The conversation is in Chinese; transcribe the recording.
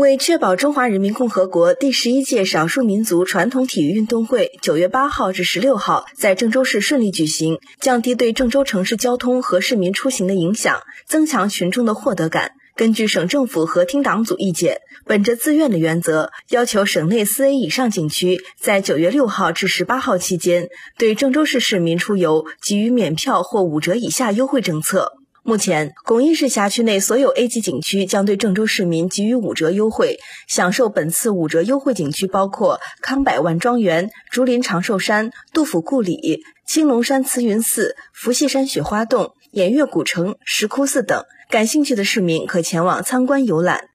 为确保中华人民共和国第十一届少数民族传统体育运动会九月八号至十六号在郑州市顺利举行，降低对郑州城市交通和市民出行的影响，增强群众的获得感，根据省政府和厅党组意见，本着自愿的原则，要求省内四 A 以上景区在九月六号至十八号期间，对郑州市市民出游给予免票或五折以下优惠政策。目前，巩义市辖区内所有 A 级景区将对郑州市民给予五折优惠。享受本次五折优惠景区包括康百万庄园、竹林长寿山、杜甫故里、青龙山慈云寺、伏羲山雪花洞、偃月古城、石窟寺等。感兴趣的市民可前往参观游览。